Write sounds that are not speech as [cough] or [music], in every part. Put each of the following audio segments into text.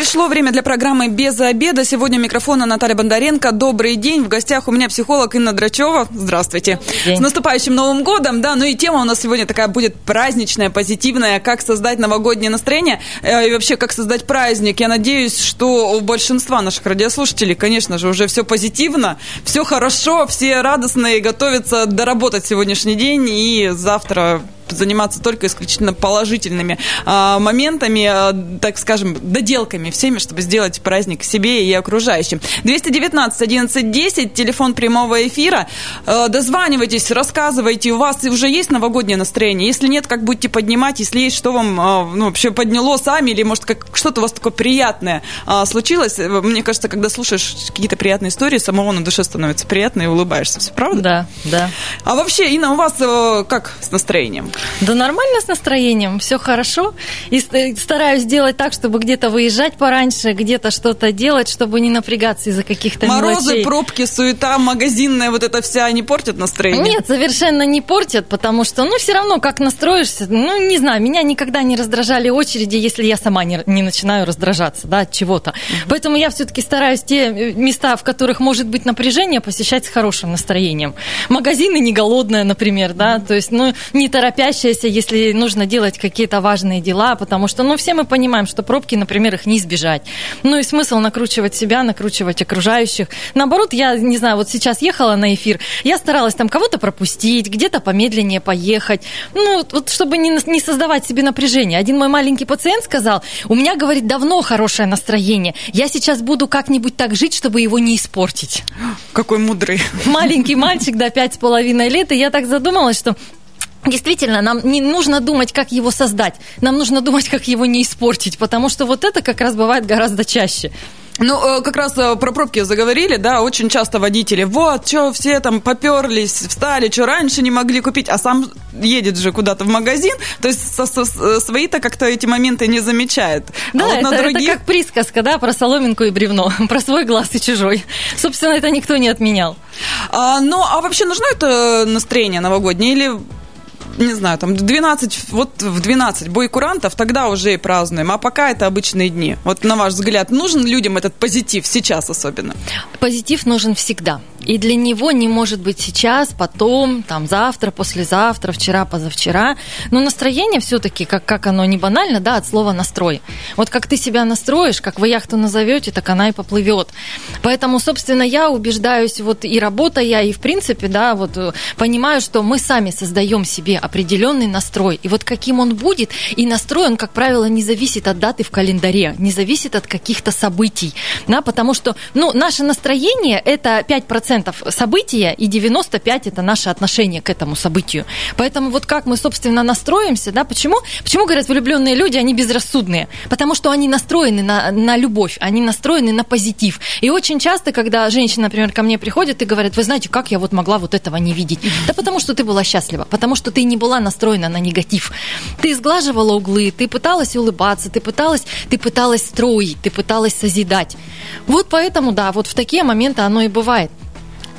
Пришло время для программы «Без обеда». Сегодня у микрофона Наталья Бондаренко. Добрый день. В гостях у меня психолог Инна Драчева. Здравствуйте. День. С наступающим Новым годом. Да, ну и тема у нас сегодня такая будет праздничная, позитивная. Как создать новогоднее настроение э, и вообще как создать праздник. Я надеюсь, что у большинства наших радиослушателей, конечно же, уже все позитивно, все хорошо, все радостные, готовятся доработать сегодняшний день и завтра заниматься только исключительно положительными а, моментами, а, так скажем, доделками всеми, чтобы сделать праздник себе и окружающим. 219 11 10, телефон прямого эфира. А, дозванивайтесь, рассказывайте, у вас уже есть новогоднее настроение? Если нет, как будете поднимать? Если есть, что вам а, ну, вообще подняло сами? Или, может, как, что-то у вас такое приятное а, случилось? Мне кажется, когда слушаешь какие-то приятные истории, самого на душе становится приятно и улыбаешься. Все правда? Да, да. А вообще, Инна, у вас э, как с настроением? Да нормально с настроением, все хорошо. И стараюсь делать так, чтобы где-то выезжать пораньше, где-то что-то делать, чтобы не напрягаться из-за каких-то Морозы, мелочей. пробки, суета, магазинная вот эта вся не портят настроение? Нет, совершенно не портят, потому что, ну, все равно, как настроишься, ну, не знаю, меня никогда не раздражали очереди, если я сама не, не начинаю раздражаться, да, от чего-то. Угу. Поэтому я все-таки стараюсь те э, места, в которых может быть напряжение, посещать с хорошим настроением. Магазины не голодные, например, да, то есть, ну, не торопясь торопящаяся, если нужно делать какие-то важные дела, потому что, ну, все мы понимаем, что пробки, например, их не избежать. Ну, и смысл накручивать себя, накручивать окружающих. Наоборот, я, не знаю, вот сейчас ехала на эфир, я старалась там кого-то пропустить, где-то помедленнее поехать, ну, вот чтобы не, не создавать себе напряжение. Один мой маленький пациент сказал, у меня, говорит, давно хорошее настроение, я сейчас буду как-нибудь так жить, чтобы его не испортить. Какой мудрый. Маленький мальчик, да, пять с половиной лет, и я так задумалась, что Действительно, нам не нужно думать, как его создать, нам нужно думать, как его не испортить, потому что вот это как раз бывает гораздо чаще. Ну, э, как раз э, про пробки заговорили, да, очень часто водители, вот, что все там поперлись, встали, что раньше не могли купить, а сам едет же куда-то в магазин, то есть со, со, свои-то как-то эти моменты не замечает. Да, а вот это, на других... это как присказка, да, про соломинку и бревно, [laughs] про свой глаз и чужой. Собственно, это никто не отменял. А, ну, а вообще нужно это настроение новогоднее или не знаю, там 12, вот в 12 бой курантов, тогда уже и празднуем. А пока это обычные дни. Вот на ваш взгляд, нужен людям этот позитив сейчас особенно? Позитив нужен всегда. И для него не может быть сейчас, потом, там, завтра, послезавтра, вчера, позавчера. Но настроение все-таки, как, как оно не банально, да, от слова настрой. Вот как ты себя настроишь, как вы яхту назовете, так она и поплывет. Поэтому, собственно, я убеждаюсь, вот и работая, и в принципе, да, вот э, понимаю, что мы сами создаем себе определенный настрой. И вот каким он будет, и настрой, он, как правило, не зависит от даты в календаре, не зависит от каких-то событий, да, потому что, ну, наше настроение – это 5% 5% события, и 95% это наше отношение к этому событию. Поэтому вот как мы, собственно, настроимся, да, почему? Почему, говорят, влюбленные люди, они безрассудные? Потому что они настроены на, на любовь, они настроены на позитив. И очень часто, когда женщина, например, ко мне приходит и говорит, вы знаете, как я вот могла вот этого не видеть? Да потому что ты была счастлива, потому что ты не была настроена на негатив. Ты сглаживала углы, ты пыталась улыбаться, ты пыталась, ты пыталась строить, ты пыталась созидать. Вот поэтому, да, вот в такие моменты оно и бывает.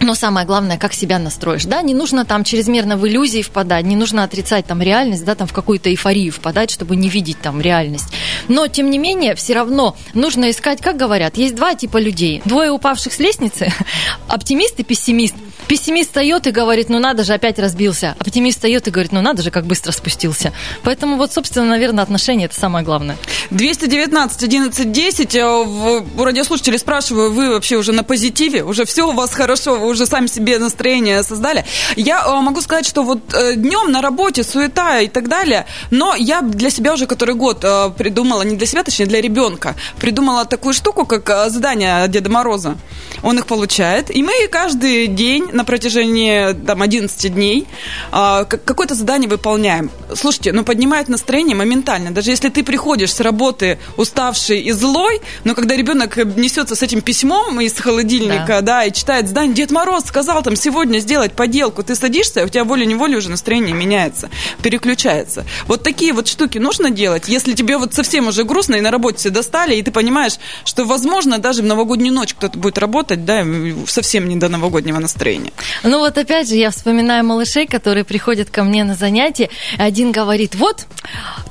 Но самое главное, как себя настроишь, да, не нужно там чрезмерно в иллюзии впадать, не нужно отрицать там реальность, да, там в какую-то эйфорию впадать, чтобы не видеть там реальность. Но, тем не менее, все равно нужно искать, как говорят, есть два типа людей. Двое упавших с лестницы, [laughs] оптимист и пессимист. Пессимист встает и говорит, ну надо же, опять разбился. Оптимист встает и говорит, ну надо же, как быстро спустился. Поэтому вот, собственно, наверное, отношения – это самое главное. 219 11 10. У радиослушателей спрашиваю, вы вообще уже на позитиве? Уже все у вас хорошо? Вы уже сами себе настроение создали? Я э, могу сказать, что вот э, днем на работе суета и так далее, но я для себя уже который год э, придумала, не для себя, точнее, для ребенка, придумала такую штуку, как задание Деда Мороза. он их получает, и мы каждый день на протяжении там, 11 дней а, какое-то задание выполняем. Слушайте, ну поднимает настроение моментально. Даже если ты приходишь с работы уставший и злой, но когда ребенок несется с этим письмом из холодильника, да, да и читает здание, Дед Мороз сказал там сегодня сделать поделку, ты садишься, у тебя волей-неволей уже настроение меняется, переключается. Вот такие вот штуки нужно делать, если тебе вот совсем уже грустно и на работе все достали, и ты понимаешь, что, возможно, даже в новогоднюю ночь кто-то будет работать, да, совсем не до новогоднего настроения. Ну вот опять же, я вспоминаю малышей, которые приходят ко мне на занятия, один говорит, вот,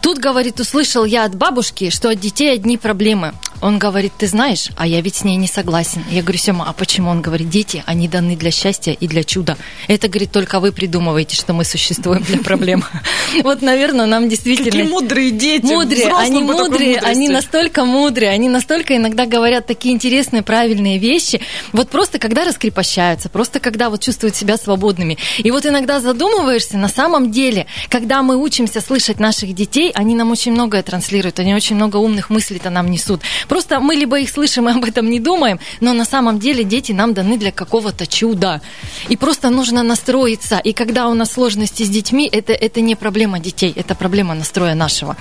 тут, говорит, услышал я от бабушки, что от детей одни проблемы. Он говорит, ты знаешь, а я ведь с ней не согласен. Я говорю, Сема, а почему? Он говорит, дети, они даны для счастья и для чуда. Это, говорит, только вы придумываете, что мы существуем для проблем. [laughs] Вот, наверное, нам действительно... Какие мудрые дети. Мудрые, они мудрые, они настолько мудрые, они настолько иногда говорят такие интересные, правильные вещи. Вот просто когда раскрепощаются, просто когда вот чувствуют себя свободными. И вот иногда задумываешься, на самом деле, когда мы учимся слышать наших детей, они нам очень многое транслируют, они очень много умных мыслей-то нам несут. Просто мы либо их слышим и об этом не думаем, но на самом деле дети нам даны для какого-то чуда. И просто нужно настроиться. И когда у нас сложности с детьми, это, это не проблема детей, это проблема настроя нашего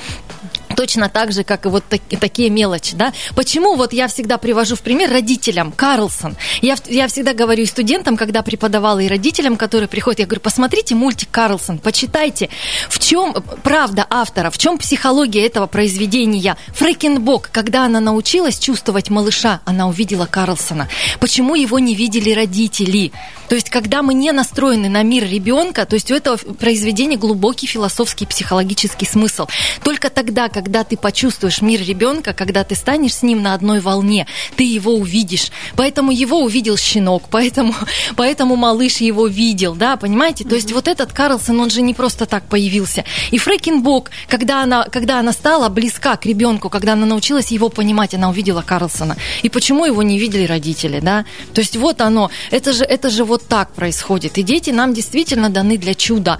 точно так же, как и вот так, такие мелочи, да. Почему вот я всегда привожу в пример родителям Карлсон. Я, я всегда говорю и студентам, когда преподавала, и родителям, которые приходят, я говорю, посмотрите мультик Карлсон, почитайте, в чем правда автора, в чем психология этого произведения. Фрейкенбок, когда она научилась чувствовать малыша, она увидела Карлсона. Почему его не видели родители? То есть, когда мы не настроены на мир ребенка, то есть у этого произведения глубокий философский, психологический смысл. Только тогда, когда когда ты почувствуешь мир ребенка, когда ты станешь с ним на одной волне, ты его увидишь. Поэтому его увидел щенок, поэтому, [laughs] поэтому малыш его видел, да, понимаете? То есть вот этот Карлсон, он же не просто так появился. И Фрекенбок, когда она, когда она стала близка к ребенку, когда она научилась его понимать, она увидела Карлсона. И почему его не видели родители, да? То есть вот оно, это же, это же вот так происходит. И дети нам действительно даны для чуда.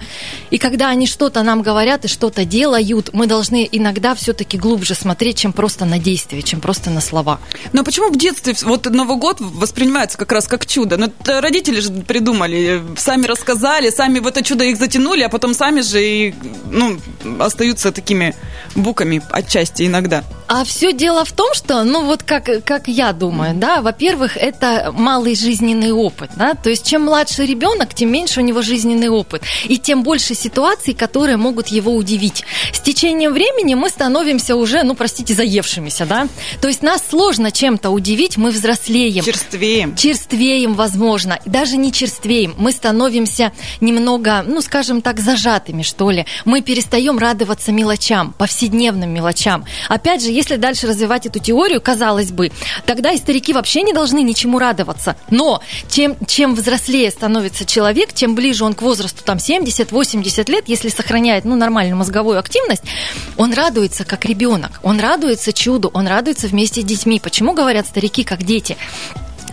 И когда они что-то нам говорят и что-то делают, мы должны иногда все-таки глубже смотреть, чем просто на действия, чем просто на слова. Но почему в детстве вот Новый год воспринимается как раз как чудо? Ну, родители же придумали, сами рассказали, сами в это чудо их затянули, а потом сами же и, ну, остаются такими буками отчасти иногда. А все дело в том, что, ну вот как, как я думаю, да, во-первых, это малый жизненный опыт, да, то есть чем младше ребенок, тем меньше у него жизненный опыт, и тем больше ситуаций, которые могут его удивить. С течением времени мы становимся уже, ну, простите, заевшимися, да, то есть нас сложно чем-то удивить, мы взрослеем. Черствеем. Черствеем, возможно, даже не черствеем, мы становимся немного, ну, скажем так, зажатыми, что ли, мы перестаем радоваться мелочам, повседневным мелочам. Опять же, если дальше развивать эту теорию, казалось бы, тогда и старики вообще не должны ничему радоваться. Но чем, чем взрослее становится человек, чем ближе он к возрасту там 70-80 лет, если сохраняет ну, нормальную мозговую активность, он радуется как ребенок, он радуется чуду, он радуется вместе с детьми. Почему говорят старики как дети?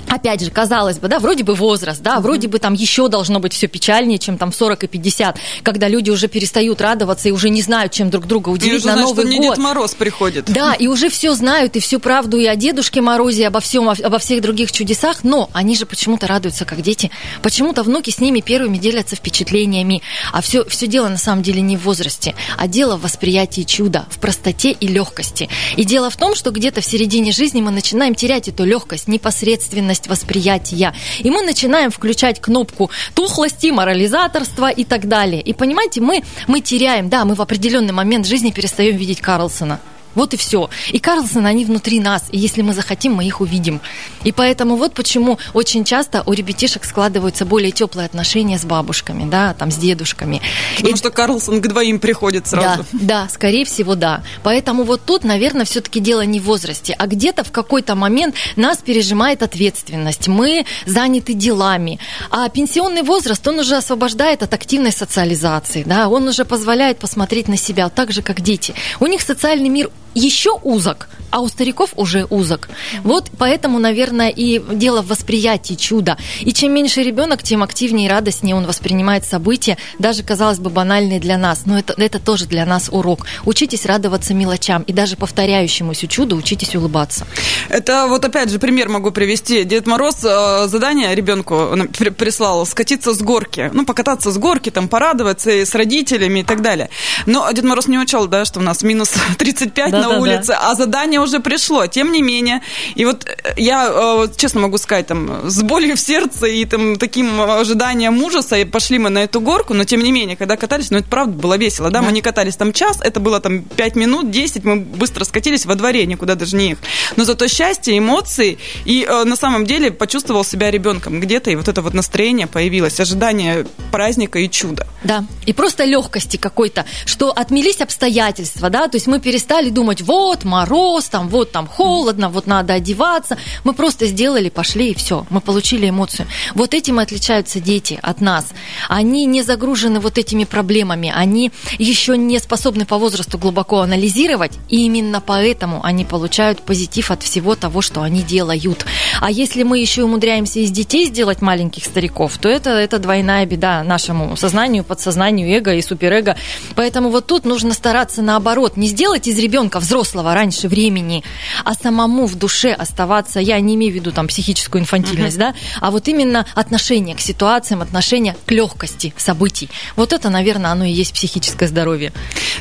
Опять же, казалось бы, да, вроде бы возраст, да, вроде бы там еще должно быть все печальнее, чем там 40 и 50, когда люди уже перестают радоваться и уже не знают, чем друг друга удивить на знают, Новый что год. Дед Мороз приходит. Да, и уже все знают, и всю правду и о Дедушке Морозе, и обо всем, обо всех других чудесах, но они же почему-то радуются как дети, почему-то внуки с ними первыми делятся впечатлениями, а все, все дело на самом деле не в возрасте, а дело в восприятии чуда, в простоте и легкости. И дело в том, что где-то в середине жизни мы начинаем терять эту легкость, непосредственность, особенность восприятия. И мы начинаем включать кнопку тухлости, морализаторства и так далее. И понимаете, мы, мы теряем, да, мы в определенный момент жизни перестаем видеть Карлсона. Вот и все. И Карлсон, они внутри нас. И если мы захотим, мы их увидим. И поэтому вот почему очень часто у ребятишек складываются более теплые отношения с бабушками, да, там, с дедушками. Потому и... что Карлсон к двоим приходит сразу. Да, да, скорее всего, да. Поэтому вот тут, наверное, все-таки дело не в возрасте, а где-то в какой-то момент нас пережимает ответственность. Мы заняты делами. А пенсионный возраст, он уже освобождает от активной социализации, да, он уже позволяет посмотреть на себя так же, как дети. У них социальный мир еще узок, а у стариков уже узок. Вот поэтому, наверное, и дело в восприятии чуда. И чем меньше ребенок, тем активнее и радостнее он воспринимает события, даже, казалось бы, банальные для нас. Но это, это тоже для нас урок. Учитесь радоваться мелочам и даже повторяющемуся чуду учитесь улыбаться. Это вот опять же пример могу привести. Дед Мороз э, задание ребенку прислал скатиться с горки. Ну, покататься с горки, там, порадоваться и с родителями и так далее. Но Дед Мороз не учел, да, что у нас минус [laughs] 35 да, на да, улице, да. а задание уже пришло. Тем не менее, и вот э, я, э, честно могу сказать, там, с болью в сердце и там таким ожиданием ужаса, и пошли мы на эту горку, но тем не менее, когда катались, ну, это правда было весело, да, да. мы не катались там час, это было там 5 минут, 10, мы быстро скатились во дворе, никуда даже не их. Но зато счастье, эмоции, и э, на самом деле почувствовал себя ребенком где-то, и вот это вот настроение появилось, ожидание праздника и чуда. Да, и просто легкости какой-то, что отмелись обстоятельства, да, то есть мы перестали думать, вот мороз, там, вот там холодно, вот надо одеваться. Мы просто сделали, пошли и все. Мы получили эмоцию. Вот этим и отличаются дети от нас. Они не загружены вот этими проблемами, они еще не способны по возрасту глубоко анализировать, и именно поэтому они получают позитив от всего того, что они делают. А если мы еще умудряемся из детей сделать маленьких стариков, то это, это двойная беда нашему сознанию, подсознанию, эго и суперэго. Поэтому вот тут нужно стараться наоборот, не сделать из ребенка взрослого раньше времени, а самому в душе оставаться, я не имею в виду там психическую инфантильность, mm-hmm. да, а вот именно отношение к ситуациям, отношение к легкости событий. Вот это, наверное, оно и есть психическое здоровье.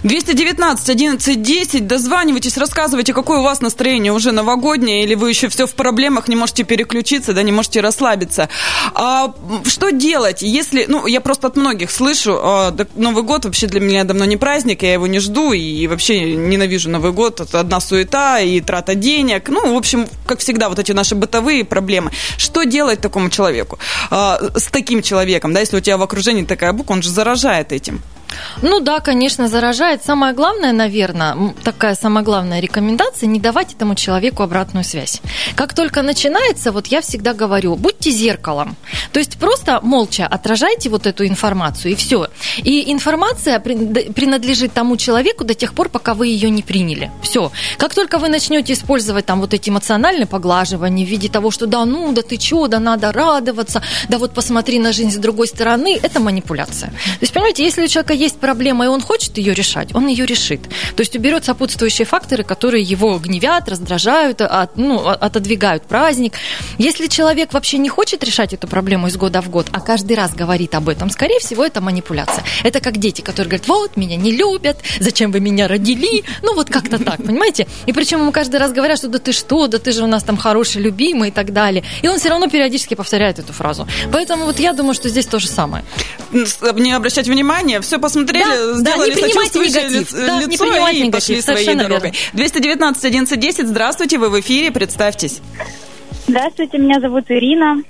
219 11 10, дозванивайтесь, рассказывайте, какое у вас настроение уже новогоднее, или вы еще все в проблемах, не можете переключиться, да, не можете расслабиться. А, что делать, если, ну, я просто от многих слышу, а, Новый год вообще для меня давно не праздник, я его не жду, и вообще ненавижу Новый год, это одна суета и трата денег, ну, в общем, как всегда, вот эти наши бытовые проблемы. Что делать такому человеку, а, с таким человеком, да, если у тебя в окружении такая буква, он же заражает этим. Ну да, конечно, заражает. Самое главное, наверное, такая самая главная рекомендация, не давать этому человеку обратную связь. Как только начинается, вот я всегда говорю, будьте зеркалом. То есть просто молча отражайте вот эту информацию, и все. И информация принадлежит тому человеку до тех пор, пока вы ее не приняли. Все. Как только вы начнете использовать там вот эти эмоциональные поглаживания в виде того, что да ну, да ты чё, да надо радоваться, да вот посмотри на жизнь с другой стороны, это манипуляция. То есть, понимаете, если у человека есть проблема, и он хочет ее решать, он ее решит. То есть уберет сопутствующие факторы, которые его гневят, раздражают, от, ну, отодвигают праздник. Если человек вообще не хочет решать эту проблему из года в год, а каждый раз говорит об этом, скорее всего, это манипуляция. Это как дети, которые говорят, вот, меня не любят, зачем вы меня родили? Ну, вот как-то так, понимаете? И причем ему каждый раз говорят, что да ты что, да ты же у нас там хороший, любимый и так далее. И он все равно периодически повторяет эту фразу. Поэтому вот я думаю, что здесь то же самое. Не обращать внимания, все посмотрели, да, сделали да, сочувствующее негатив, лицо да, не принимать и негатив, пошли своей дорогой. 219 11 здравствуйте, вы в эфире, представьтесь. Здравствуйте, меня зовут Ирина.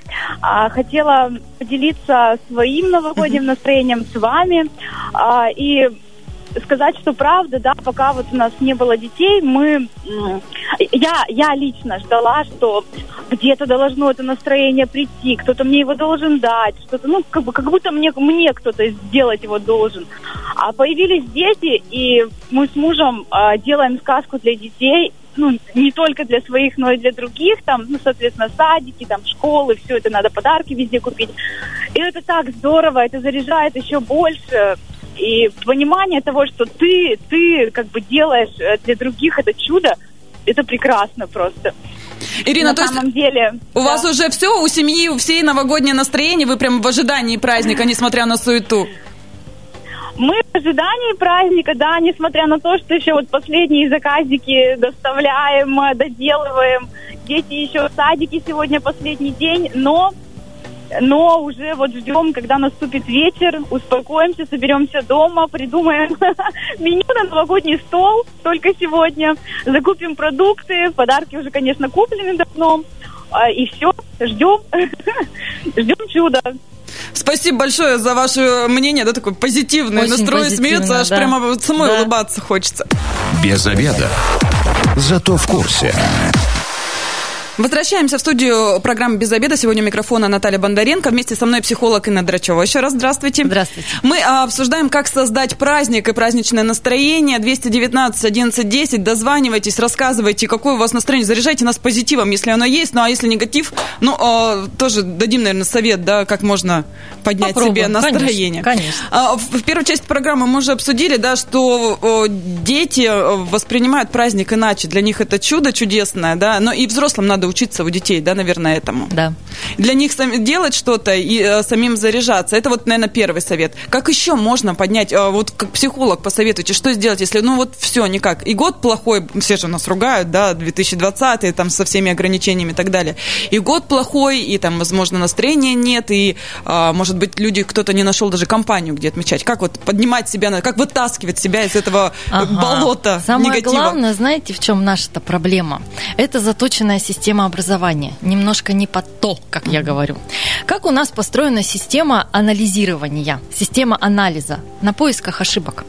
А, хотела поделиться своим новогодним настроением с вами. А, и сказать, что правда, да, пока вот у нас не было детей, мы, я, я лично ждала, что где-то должно это настроение прийти, кто-то мне его должен дать, что-то, ну, как бы, как будто мне, мне кто-то сделать его должен. А появились дети, и мы с мужем э, делаем сказку для детей, ну, не только для своих, но и для других, там, ну, соответственно, садики, там, школы, все это надо подарки везде купить. И это так здорово, это заряжает еще больше. И понимание того, что ты, ты как бы делаешь э, для других это чудо, это прекрасно просто. Ирина, На то самом есть деле, у да. вас уже все, у семьи, у всей новогоднее настроение, вы прям в ожидании праздника, [laughs] несмотря на суету? Мы в ожидании праздника, да, несмотря на то, что еще вот последние заказики доставляем, доделываем. Дети еще в садике сегодня последний день, но но уже вот ждем, когда наступит вечер, успокоимся, соберемся дома, придумаем [laughs] меню на новогодний стол только сегодня, закупим продукты, подарки уже, конечно, куплены давно, а, и все, ждем, [laughs] ждем чуда. Спасибо большое за ваше мнение, да, такой позитивный Очень настрой, смеется, аж да. прямо самой да. улыбаться хочется. Без обеда. Зато в курсе. Возвращаемся в студию программы «Без обеда». Сегодня у микрофона Наталья Бондаренко. Вместе со мной психолог Инна Драчева. Еще раз здравствуйте. Здравствуйте. Мы а, обсуждаем, как создать праздник и праздничное настроение. 219 11 10. Дозванивайтесь, рассказывайте, какое у вас настроение. Заряжайте нас позитивом, если оно есть. Ну, а если негатив, ну, а, тоже дадим, наверное, совет, да, как можно поднять Попробуем. себе настроение. Конечно, конечно. А, в, первой части программы мы уже обсудили, да, что дети воспринимают праздник иначе. Для них это чудо чудесное, да, но и взрослым надо надо учиться у детей, да, наверное, этому. Да. Для них делать что-то и э, самим заряжаться. Это вот, наверное, первый совет. Как еще можно поднять, э, вот как психолог посоветуйте, что сделать, если, ну вот все, никак. И год плохой, все же нас ругают, да, 2020, там со всеми ограничениями и так далее. И год плохой, и там, возможно, настроения нет, и, э, может быть, люди, кто-то не нашел даже компанию, где отмечать. Как вот поднимать себя, как вытаскивать себя из этого ага. болота Самое негатива? главное, знаете, в чем наша-то проблема? Это заточенная система система образования. Немножко не под то, как я говорю. Как у нас построена система анализирования, система анализа на поисках ошибок?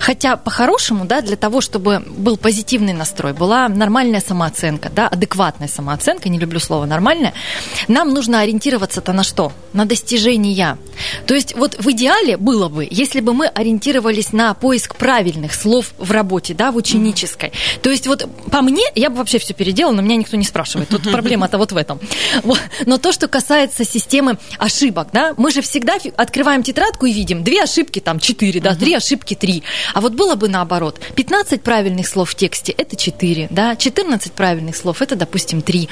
Хотя по-хорошему, да, для того, чтобы был позитивный настрой, была нормальная самооценка, да, адекватная самооценка, не люблю слово нормальная, нам нужно ориентироваться-то на что? На достижения. То есть вот в идеале было бы, если бы мы ориентировались на поиск правильных слов в работе, да, в ученической. То есть вот по мне, я бы вообще все переделала, но меня никто не спрашивает. Тут проблема-то вот в этом. Но то, что касается системы ошибок, да, мы же всегда открываем тетрадку и видим две ошибки, там, четыре, да, три ошибки, три. А вот было бы наоборот. 15 правильных слов в тексте – это 4, да? 14 правильных слов – это, допустим, 3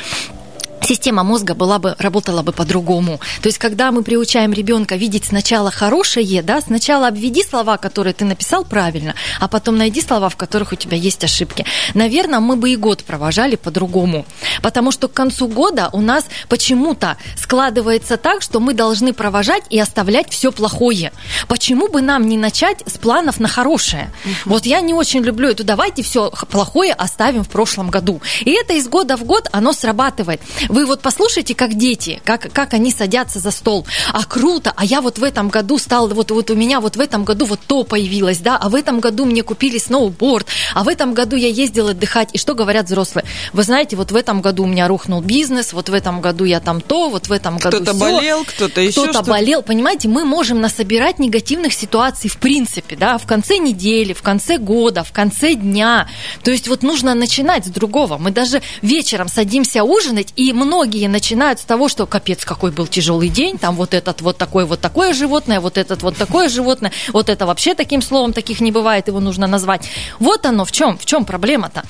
система мозга была бы, работала бы по-другому. То есть, когда мы приучаем ребенка видеть сначала хорошее, да, сначала обведи слова, которые ты написал правильно, а потом найди слова, в которых у тебя есть ошибки. Наверное, мы бы и год провожали по-другому. Потому что к концу года у нас почему-то складывается так, что мы должны провожать и оставлять все плохое. Почему бы нам не начать с планов на хорошее? Вот я не очень люблю это. Давайте все плохое оставим в прошлом году. И это из года в год оно срабатывает. Вы вот послушайте, как дети, как, как они садятся за стол. А круто, а я вот в этом году стал, вот, вот у меня вот в этом году вот то появилось, да, а в этом году мне купили сноуборд, а в этом году я ездил отдыхать. И что говорят взрослые? Вы знаете, вот в этом году у меня рухнул бизнес, вот в этом году я там то, вот в этом году Кто-то болел, кто-то еще Кто-то болел. Понимаете, мы можем насобирать негативных ситуаций в принципе, да, в конце недели, в конце года, в конце дня. То есть вот нужно начинать с другого. Мы даже вечером садимся ужинать, и мы многие начинают с того, что капец, какой был тяжелый день, там вот этот вот такой вот такое животное, вот этот вот такое животное, вот это вообще таким словом таких не бывает, его нужно назвать. Вот оно в чем, в чем проблема-то.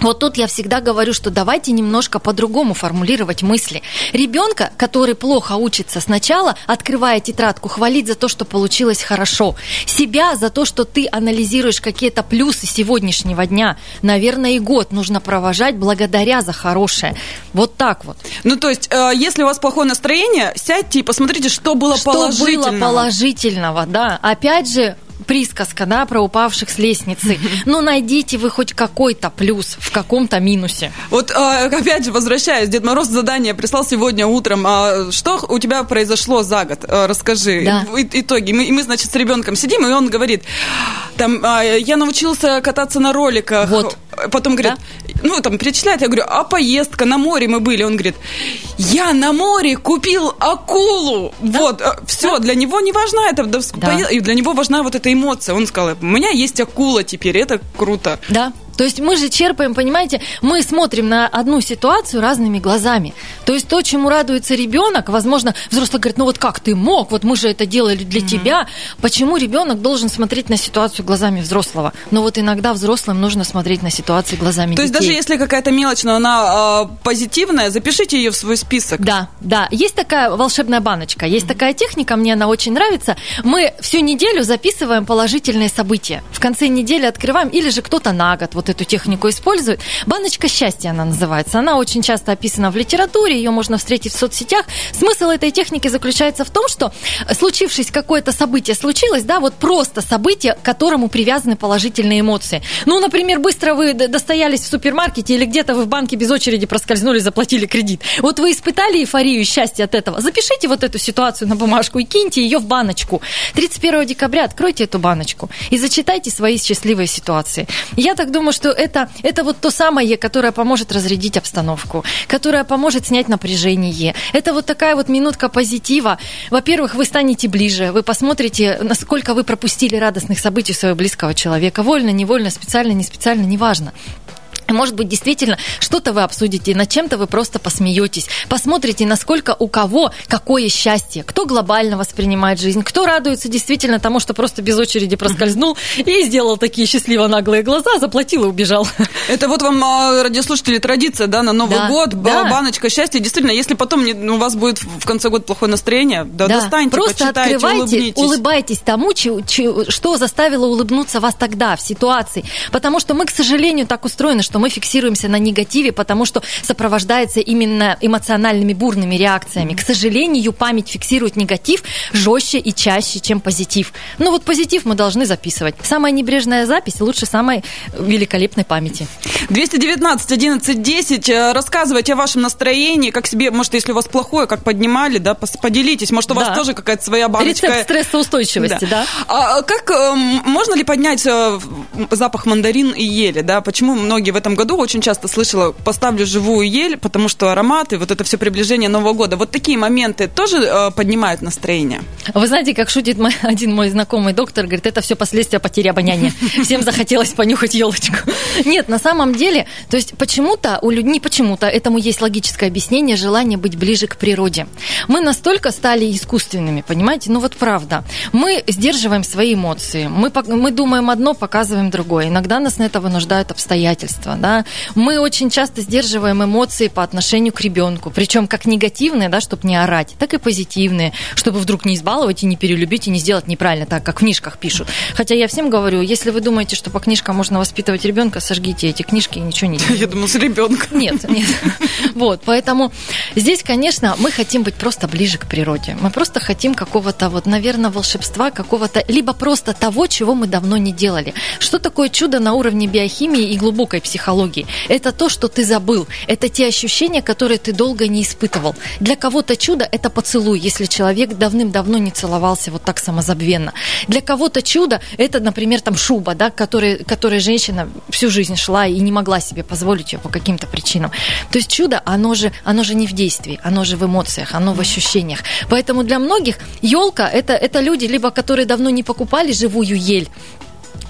Вот тут я всегда говорю, что давайте немножко по-другому формулировать мысли. Ребенка, который плохо учится сначала, открывая тетрадку, хвалить за то, что получилось хорошо. Себя за то, что ты анализируешь какие-то плюсы сегодняшнего дня. Наверное, и год нужно провожать благодаря за хорошее. Вот так вот. Ну, то есть, э, если у вас плохое настроение, сядьте и посмотрите, что было что положительного. Что было положительного, да. Опять же, присказка, да, про упавших с лестницы. Ну, найдите вы хоть какой-то плюс в каком-то минусе. Вот, а, опять же, возвращаясь, Дед Мороз задание прислал сегодня утром. А, что у тебя произошло за год? А, расскажи. Да. Итоги. Мы, и мы, значит, с ребенком сидим, и он говорит, там, я научился кататься на роликах. Вот. Потом говорит, да? ну, там, перечисляет, я говорю, а поездка, на море мы были. Он говорит, я на море купил акулу. Да? Вот, все, да? для него не важна эта, да. и для него важна вот эта эмоция. Он сказал, у меня есть акула теперь, это круто. Да, то есть мы же черпаем, понимаете, мы смотрим на одну ситуацию разными глазами. То есть то, чему радуется ребенок, возможно, взрослый говорит, ну вот как ты мог, вот мы же это делали для mm-hmm. тебя. Почему ребенок должен смотреть на ситуацию глазами взрослого? Но вот иногда взрослым нужно смотреть на ситуацию глазами То детей. есть даже если какая-то мелочь, но она э, позитивная, запишите ее в свой список. Да, да. Есть такая волшебная баночка, есть mm-hmm. такая техника, мне она очень нравится. Мы всю неделю записываем положительные события. В конце недели открываем, или же кто-то на год, вот вот эту технику используют. Баночка счастья она называется. Она очень часто описана в литературе, ее можно встретить в соцсетях. Смысл этой техники заключается в том, что случившись какое-то событие случилось, да, вот просто событие, к которому привязаны положительные эмоции. Ну, например, быстро вы достоялись в супермаркете или где-то вы в банке без очереди проскользнули, заплатили кредит. Вот вы испытали эйфорию и счастье от этого. Запишите вот эту ситуацию на бумажку и киньте ее в баночку. 31 декабря откройте эту баночку и зачитайте свои счастливые ситуации. Я так думаю, что это, это вот то самое, которое поможет разрядить обстановку, которое поможет снять напряжение. Это вот такая вот минутка позитива. Во-первых, вы станете ближе, вы посмотрите, насколько вы пропустили радостных событий своего близкого человека. Вольно, невольно, специально, не специально, неважно. Может быть, действительно, что-то вы обсудите, над чем-то вы просто посмеетесь, посмотрите, насколько у кого какое счастье, кто глобально воспринимает жизнь, кто радуется действительно тому, что просто без очереди проскользнул и сделал такие счастливо наглые глаза, заплатил и убежал. Это вот вам, а, радиослушатели, традиция, да, на Новый да, год, да. баночка счастья. Действительно, если потом ну, у вас будет в конце года плохое настроение, да, да. достаньте, Просто открывайте, улыбнитесь. улыбайтесь тому, что заставило улыбнуться вас тогда, в ситуации. Потому что мы, к сожалению, так устроены, что что мы фиксируемся на негативе, потому что сопровождается именно эмоциональными бурными реакциями. К сожалению, память фиксирует негатив жестче и чаще, чем позитив. Ну вот позитив мы должны записывать. Самая небрежная запись лучше самой великолепной памяти. 219 11 10. Рассказывайте о вашем настроении, как себе, может, если у вас плохое, как поднимали, да, поделитесь. Может, у вас да. тоже какая-то своя баночка. Рецепт стрессоустойчивости, да. да? А как, эм, можно ли поднять э, запах мандарин и ели, да? Почему многие в этом этом году очень часто слышала, поставлю живую ель, потому что ароматы, вот это все приближение Нового года. Вот такие моменты тоже э, поднимают настроение. Вы знаете, как шутит мой, [laughs] один мой знакомый доктор, говорит, это все последствия потери обоняния. [laughs] Всем захотелось понюхать елочку. Нет, на самом деле, то есть почему-то у людей, не почему-то, этому есть логическое объяснение, желание быть ближе к природе. Мы настолько стали искусственными, понимаете? Ну вот правда. Мы сдерживаем свои эмоции. Мы, мы думаем одно, показываем другое. Иногда нас на это вынуждают обстоятельства да, мы очень часто сдерживаем эмоции по отношению к ребенку, причем как негативные, да, чтобы не орать, так и позитивные, чтобы вдруг не избаловать и не перелюбить и не сделать неправильно, так как в книжках пишут. Хотя я всем говорю, если вы думаете, что по книжкам можно воспитывать ребенка, сожгите эти книжки и ничего не делайте. Я думаю, с ребенком. Нет, нет. [laughs] Вот, поэтому здесь, конечно, мы хотим быть просто ближе к природе. Мы просто хотим какого-то вот, наверное, волшебства, какого-то, либо просто того, чего мы давно не делали. Что такое чудо на уровне биохимии и глубокой психологии? Психологии. Это то, что ты забыл. Это те ощущения, которые ты долго не испытывал. Для кого-то чудо – это поцелуй, если человек давным-давно не целовался вот так самозабвенно. Для кого-то чудо – это, например, там шуба, да, которой, которой женщина всю жизнь шла и не могла себе позволить ее по каким-то причинам. То есть чудо, оно же, оно же не в действии, оно же в эмоциях, оно в ощущениях. Поэтому для многих елка это, это люди, либо которые давно не покупали живую ель,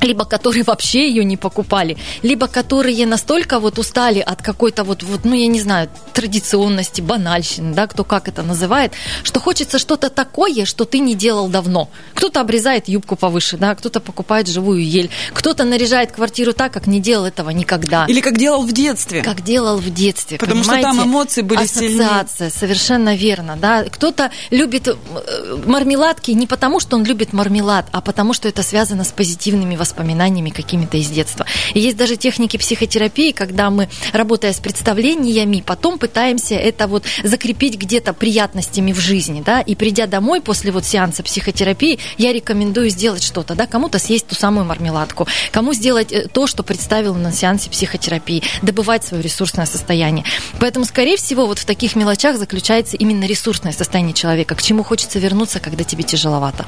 либо которые вообще ее не покупали, либо которые настолько вот устали от какой-то вот, вот, ну, я не знаю, традиционности, банальщины, да, кто как это называет, что хочется что-то такое, что ты не делал давно. Кто-то обрезает юбку повыше, да, кто-то покупает живую ель, кто-то наряжает квартиру так, как не делал этого никогда. Или как делал в детстве. Как делал в детстве. Потому понимаете? что там эмоции были Ассоциация, сильнее. совершенно верно, да. Кто-то любит э, мармеладки не потому, что он любит мармелад, а потому, что это связано с позитивными воспоминаниями воспоминаниями какими-то из детства. И есть даже техники психотерапии, когда мы, работая с представлениями, потом пытаемся это вот закрепить где-то приятностями в жизни, да, и придя домой после вот сеанса психотерапии, я рекомендую сделать что-то, да, кому-то съесть ту самую мармеладку, кому сделать э, то, что представил на сеансе психотерапии, добывать свое ресурсное состояние. Поэтому, скорее всего, вот в таких мелочах заключается именно ресурсное состояние человека, к чему хочется вернуться, когда тебе тяжеловато.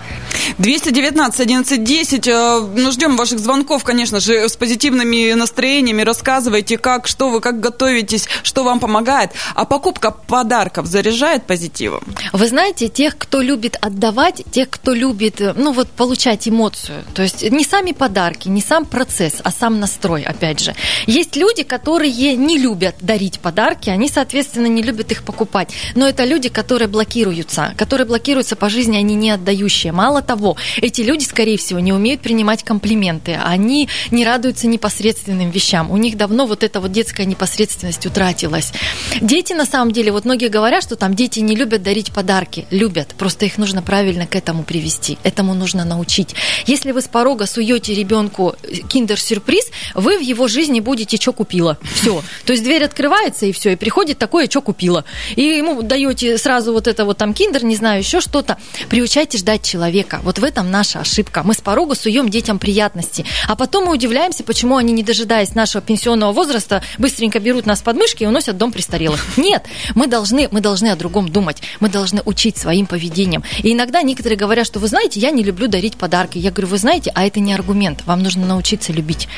219 11 10. Ну, ждем ваших звонков, конечно же, с позитивными настроениями. Рассказывайте, как, что вы, как готовитесь, что вам помогает. А покупка подарков заряжает позитивом? Вы знаете, тех, кто любит отдавать, тех, кто любит, ну вот, получать эмоцию. То есть не сами подарки, не сам процесс, а сам настрой, опять же. Есть люди, которые не любят дарить подарки, они, соответственно, не любят их покупать. Но это люди, которые блокируются, которые блокируются по жизни, они не отдающие. Мало того, эти люди, скорее всего, не умеют принимать комплименты моменты, они не радуются непосредственным вещам. У них давно вот эта вот детская непосредственность утратилась. Дети, на самом деле, вот многие говорят, что там дети не любят дарить подарки. Любят, просто их нужно правильно к этому привести. Этому нужно научить. Если вы с порога суете ребенку киндер-сюрприз, вы в его жизни будете «что купила». Все. То есть дверь открывается, и все, и приходит такое «что купила». И ему даете сразу вот это вот там киндер, не знаю, еще что-то. Приучайте ждать человека. Вот в этом наша ошибка. Мы с порога суем детям приятное приятности. А потом мы удивляемся, почему они, не дожидаясь нашего пенсионного возраста, быстренько берут нас под мышки и уносят дом престарелых. Нет, мы должны, мы должны о другом думать. Мы должны учить своим поведением. И иногда некоторые говорят, что вы знаете, я не люблю дарить подарки. Я говорю, вы знаете, а это не аргумент. Вам нужно научиться любить.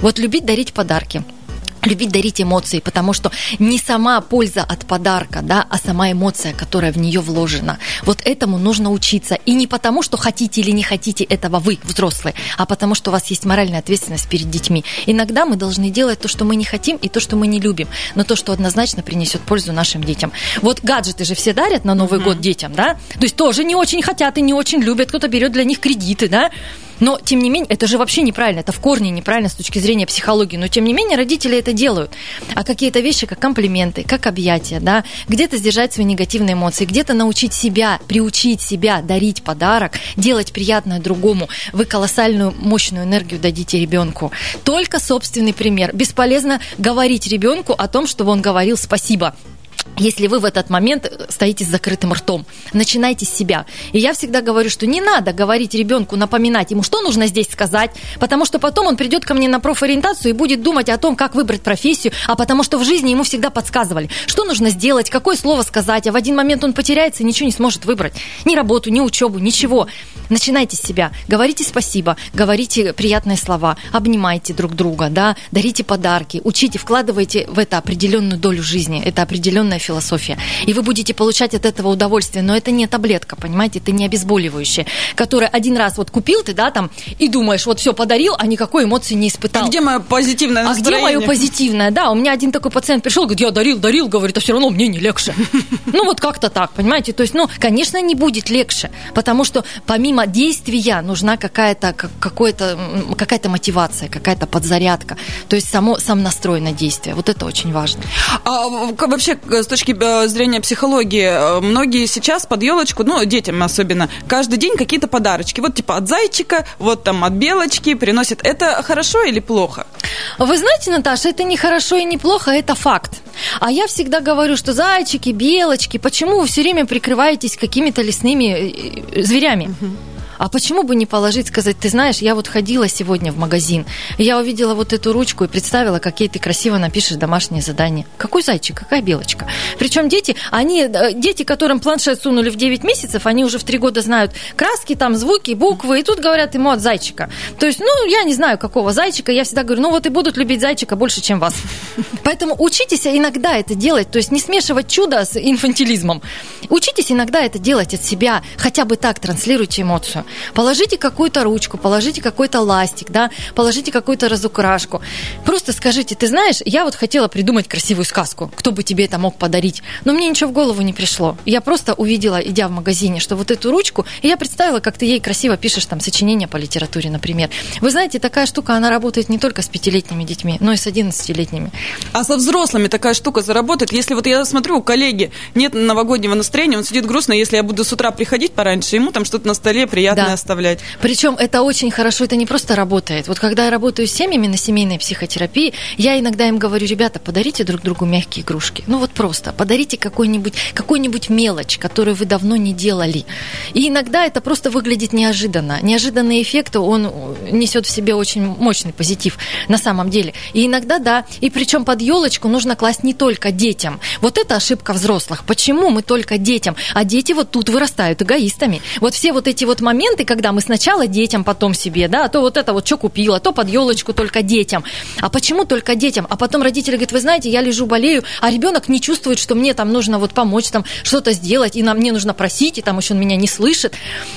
Вот любить дарить подарки любить дарить эмоции, потому что не сама польза от подарка, да, а сама эмоция, которая в нее вложена. Вот этому нужно учиться. И не потому, что хотите или не хотите этого вы, взрослые, а потому, что у вас есть моральная ответственность перед детьми. Иногда мы должны делать то, что мы не хотим, и то, что мы не любим, но то, что однозначно принесет пользу нашим детям. Вот гаджеты же все дарят на Новый mm-hmm. год детям, да? То есть тоже не очень хотят и не очень любят, кто-то берет для них кредиты, да? Но, тем не менее, это же вообще неправильно, это в корне неправильно с точки зрения психологии. Но, тем не менее, родители это делают. А какие-то вещи, как комплименты, как объятия, да, где-то сдержать свои негативные эмоции, где-то научить себя, приучить себя дарить подарок, делать приятное другому. Вы колоссальную, мощную энергию дадите ребенку. Только собственный пример. Бесполезно говорить ребенку о том, чтобы он говорил спасибо если вы в этот момент стоите с закрытым ртом. Начинайте с себя. И я всегда говорю, что не надо говорить ребенку, напоминать ему, что нужно здесь сказать, потому что потом он придет ко мне на профориентацию и будет думать о том, как выбрать профессию, а потому что в жизни ему всегда подсказывали, что нужно сделать, какое слово сказать, а в один момент он потеряется и ничего не сможет выбрать. Ни работу, ни учебу, ничего. Начинайте с себя. Говорите спасибо, говорите приятные слова, обнимайте друг друга, да, дарите подарки, учите, вкладывайте в это определенную долю жизни, это определенная философия. И вы будете получать от этого удовольствие, но это не таблетка, понимаете, это не обезболивающее, которое один раз вот купил ты, да, там, и думаешь, вот все подарил, а никакой эмоции не испытал. А где мое позитивное настроение? А где мое позитивное, да, у меня один такой пациент пришел, говорит, я дарил, дарил, говорит, а все равно мне не легче. [laughs] Ну вот как-то так, понимаете, то есть, ну, конечно, не будет легче, потому что помимо действия нужна какая-то какая-то какая-то мотивация, какая-то подзарядка, то есть само сам настрой на действие, вот это очень важно. А вообще с точки э, зрения психологии, э, многие сейчас под елочку, ну, детям особенно, каждый день какие-то подарочки. Вот типа от зайчика, вот там от белочки приносят. Это хорошо или плохо? Вы знаете, Наташа, это не хорошо и не плохо, это факт. А я всегда говорю, что зайчики, белочки, почему вы все время прикрываетесь какими-то лесными э, зверями? Угу. А почему бы не положить, сказать, ты знаешь, я вот ходила сегодня в магазин, и я увидела вот эту ручку и представила, какие ты красиво напишешь домашнее задание. Какой зайчик, какая белочка. Причем дети, они, э, дети, которым планшет сунули в 9 месяцев, они уже в 3 года знают краски, там, звуки, буквы, и тут говорят ему от зайчика. То есть, ну, я не знаю, какого зайчика, я всегда говорю, ну вот и будут любить зайчика больше, чем вас. [laughs] Поэтому учитесь иногда это делать, то есть не смешивать чудо с инфантилизмом. Учитесь иногда это делать от себя, хотя бы так транслируйте эмоцию. Положите какую-то ручку, положите какой-то ластик, да, положите какую-то разукрашку. Просто скажите, ты знаешь, я вот хотела придумать красивую сказку, кто бы тебе это мог подарить, но мне ничего в голову не пришло. Я просто увидела, идя в магазине, что вот эту ручку, и я представила, как ты ей красиво пишешь там сочинение по литературе, например. Вы знаете, такая штука, она работает не только с пятилетними детьми, но и с одиннадцатилетними. А со взрослыми такая штука заработает? Если вот я смотрю, у коллеги нет новогоднего настроения, он сидит грустно, если я буду с утра приходить пораньше, ему там что-то на столе приятно да. оставлять. Причем это очень хорошо, это не просто работает. Вот когда я работаю с семьями на семейной психотерапии, я иногда им говорю, ребята, подарите друг другу мягкие игрушки. Ну вот просто, подарите какой-нибудь какой мелочь, которую вы давно не делали. И иногда это просто выглядит неожиданно. Неожиданный эффект, он несет в себе очень мощный позитив на самом деле. И иногда, да, и причем под елочку нужно класть не только детям. Вот это ошибка взрослых. Почему мы только детям? А дети вот тут вырастают эгоистами. Вот все вот эти вот моменты, моменты, когда мы сначала детям, потом себе, да, а то вот это вот что купила, то под елочку только детям. А почему только детям? А потом родители говорят, вы знаете, я лежу, болею, а ребенок не чувствует, что мне там нужно вот помочь, там что-то сделать, и нам мне нужно просить, и там еще он меня не слышит.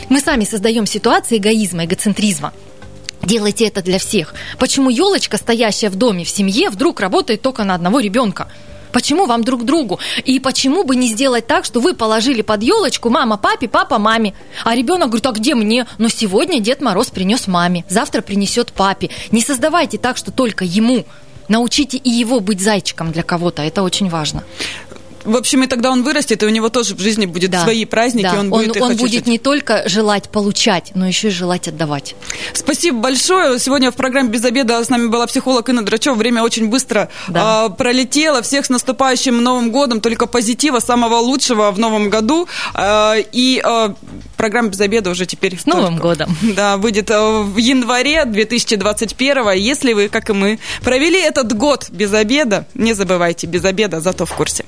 Мы сами создаем ситуации эгоизма, эгоцентризма. Делайте это для всех. Почему елочка, стоящая в доме, в семье, вдруг работает только на одного ребенка? Почему вам друг другу? И почему бы не сделать так, что вы положили под елочку мама папе, папа маме, а ребенок говорит, а где мне? Но сегодня Дед Мороз принес маме, завтра принесет папе. Не создавайте так, что только ему. Научите и его быть зайчиком для кого-то. Это очень важно в общем, и тогда он вырастет, и у него тоже в жизни будет да. свои праздники, да. он, будет он, он будет не только желать получать, но еще и желать отдавать. Спасибо большое. Сегодня в программе «Без обеда» с нами была психолог Инна Драчева. Время очень быстро да. э, пролетело. Всех с наступающим Новым годом. Только позитива, самого лучшего в Новом году. Э, и э, программа «Без обеда» уже теперь... С Новым только, годом! [laughs] Да, выйдет э, в январе 2021. Если вы, как и мы, провели этот год без обеда, не забывайте, без обеда, зато в курсе.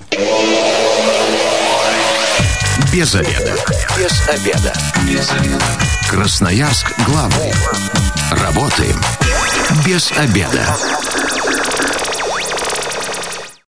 Без обеда. Без обеда. Без обеда. Красноярск главный. Работаем без обеда.